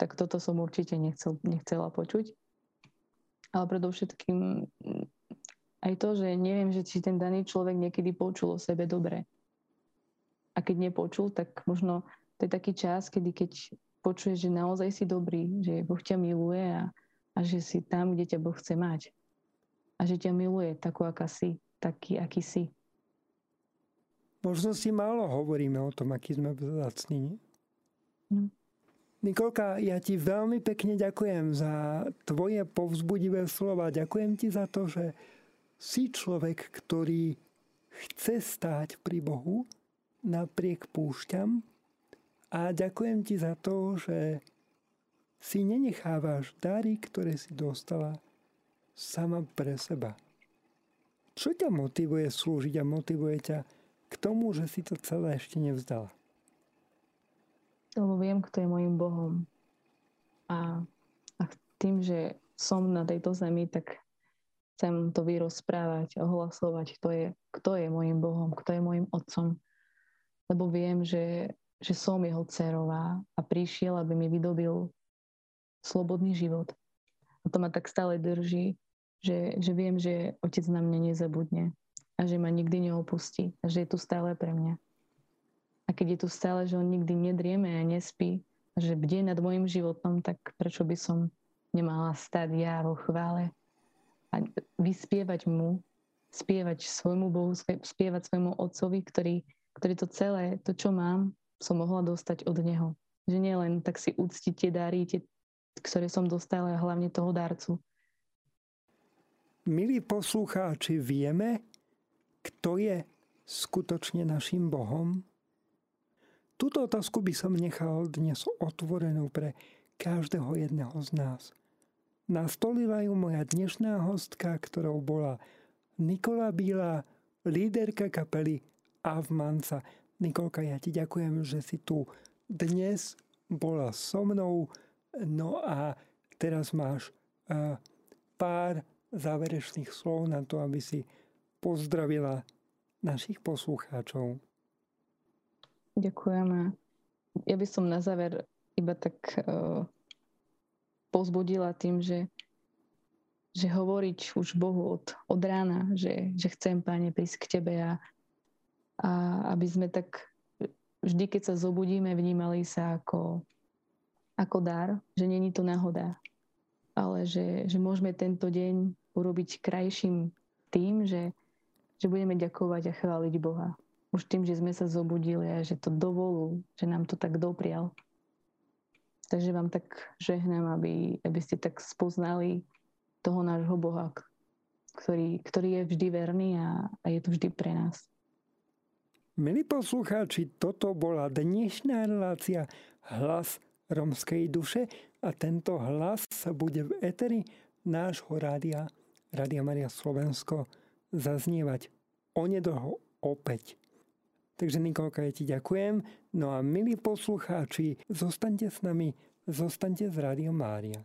tak toto som určite nechcel, nechcela počuť. Ale predovšetkým aj to, že neviem, že či ten daný človek niekedy počul o sebe dobre. A keď nepočul, tak možno to je taký čas, kedy keď počuješ, že naozaj si dobrý, že Boh ťa miluje a, a že si tam, kde ťa Boh chce mať. A že ťa miluje takú, aká si, taký, aký si. Možno si málo hovoríme o tom, aký sme vzácni. Mm. Nikolka, ja ti veľmi pekne ďakujem za tvoje povzbudivé slova. Ďakujem ti za to, že si človek, ktorý chce stáť pri Bohu napriek púšťam. A ďakujem ti za to, že si nenechávaš dary, ktoré si dostala sama pre seba. Čo ťa motivuje slúžiť a motivuje ťa k tomu, že si to celé ešte nevzdala? Lebo viem, kto je môjim Bohom. A, a tým, že som na tejto zemi, tak chcem to vyrozprávať, ohlasovať, kto je, kto je môjim Bohom, kto je môjim Otcom. Lebo viem, že, že som jeho dcerová a prišiel, aby mi vydobil slobodný život. A to ma tak stále drží, že, že viem, že Otec na mňa nezabudne a že ma nikdy neopustí a že je tu stále pre mňa. Keď je tu stále, že on nikdy nedrieme a nespí, že bdie nad môjim životom, tak prečo by som nemala stať ja vo chvále a vyspievať mu, spievať svojmu Bohu, spievať svojmu Otcovi, ktorý, ktorý to celé, to čo mám, som mohla dostať od Neho. Že nielen tak si uctiť tie dary, tie, ktoré som dostala, a hlavne toho darcu. Milí poslucháči, vieme, kto je skutočne našim Bohom? Túto otázku by som nechal dnes otvorenú pre každého jedného z nás. Nastolila ju moja dnešná hostka, ktorou bola Nikola Bíla, líderka kapely Avmanca. Nikolka, ja ti ďakujem, že si tu dnes bola so mnou. No a teraz máš uh, pár záverečných slov na to, aby si pozdravila našich poslucháčov. Ďakujeme. Ja by som na záver iba tak uh, pozbudila tým, že, že hovoriť už Bohu od, od rána, že, že chcem, Pane, prísť k Tebe a, a aby sme tak vždy, keď sa zobudíme, vnímali sa ako, ako dar, že není to náhoda, ale že, že môžeme tento deň urobiť krajším tým, že, že budeme ďakovať a chváliť Boha. Už tým, že sme sa zobudili a že to dovolú, že nám to tak doprial. Takže vám tak žehnám, aby, aby ste tak spoznali toho nášho Boha, ktorý, ktorý je vždy verný a, a je tu vždy pre nás. Milí poslucháči, toto bola dnešná relácia Hlas romskej duše a tento hlas sa bude v eteri nášho rádia, Rádia Maria Slovensko, zaznievať onedlho opäť. Takže Nikolka, ja ti ďakujem. No a milí poslucháči, zostaňte s nami, zostaňte s Rádiom Mária.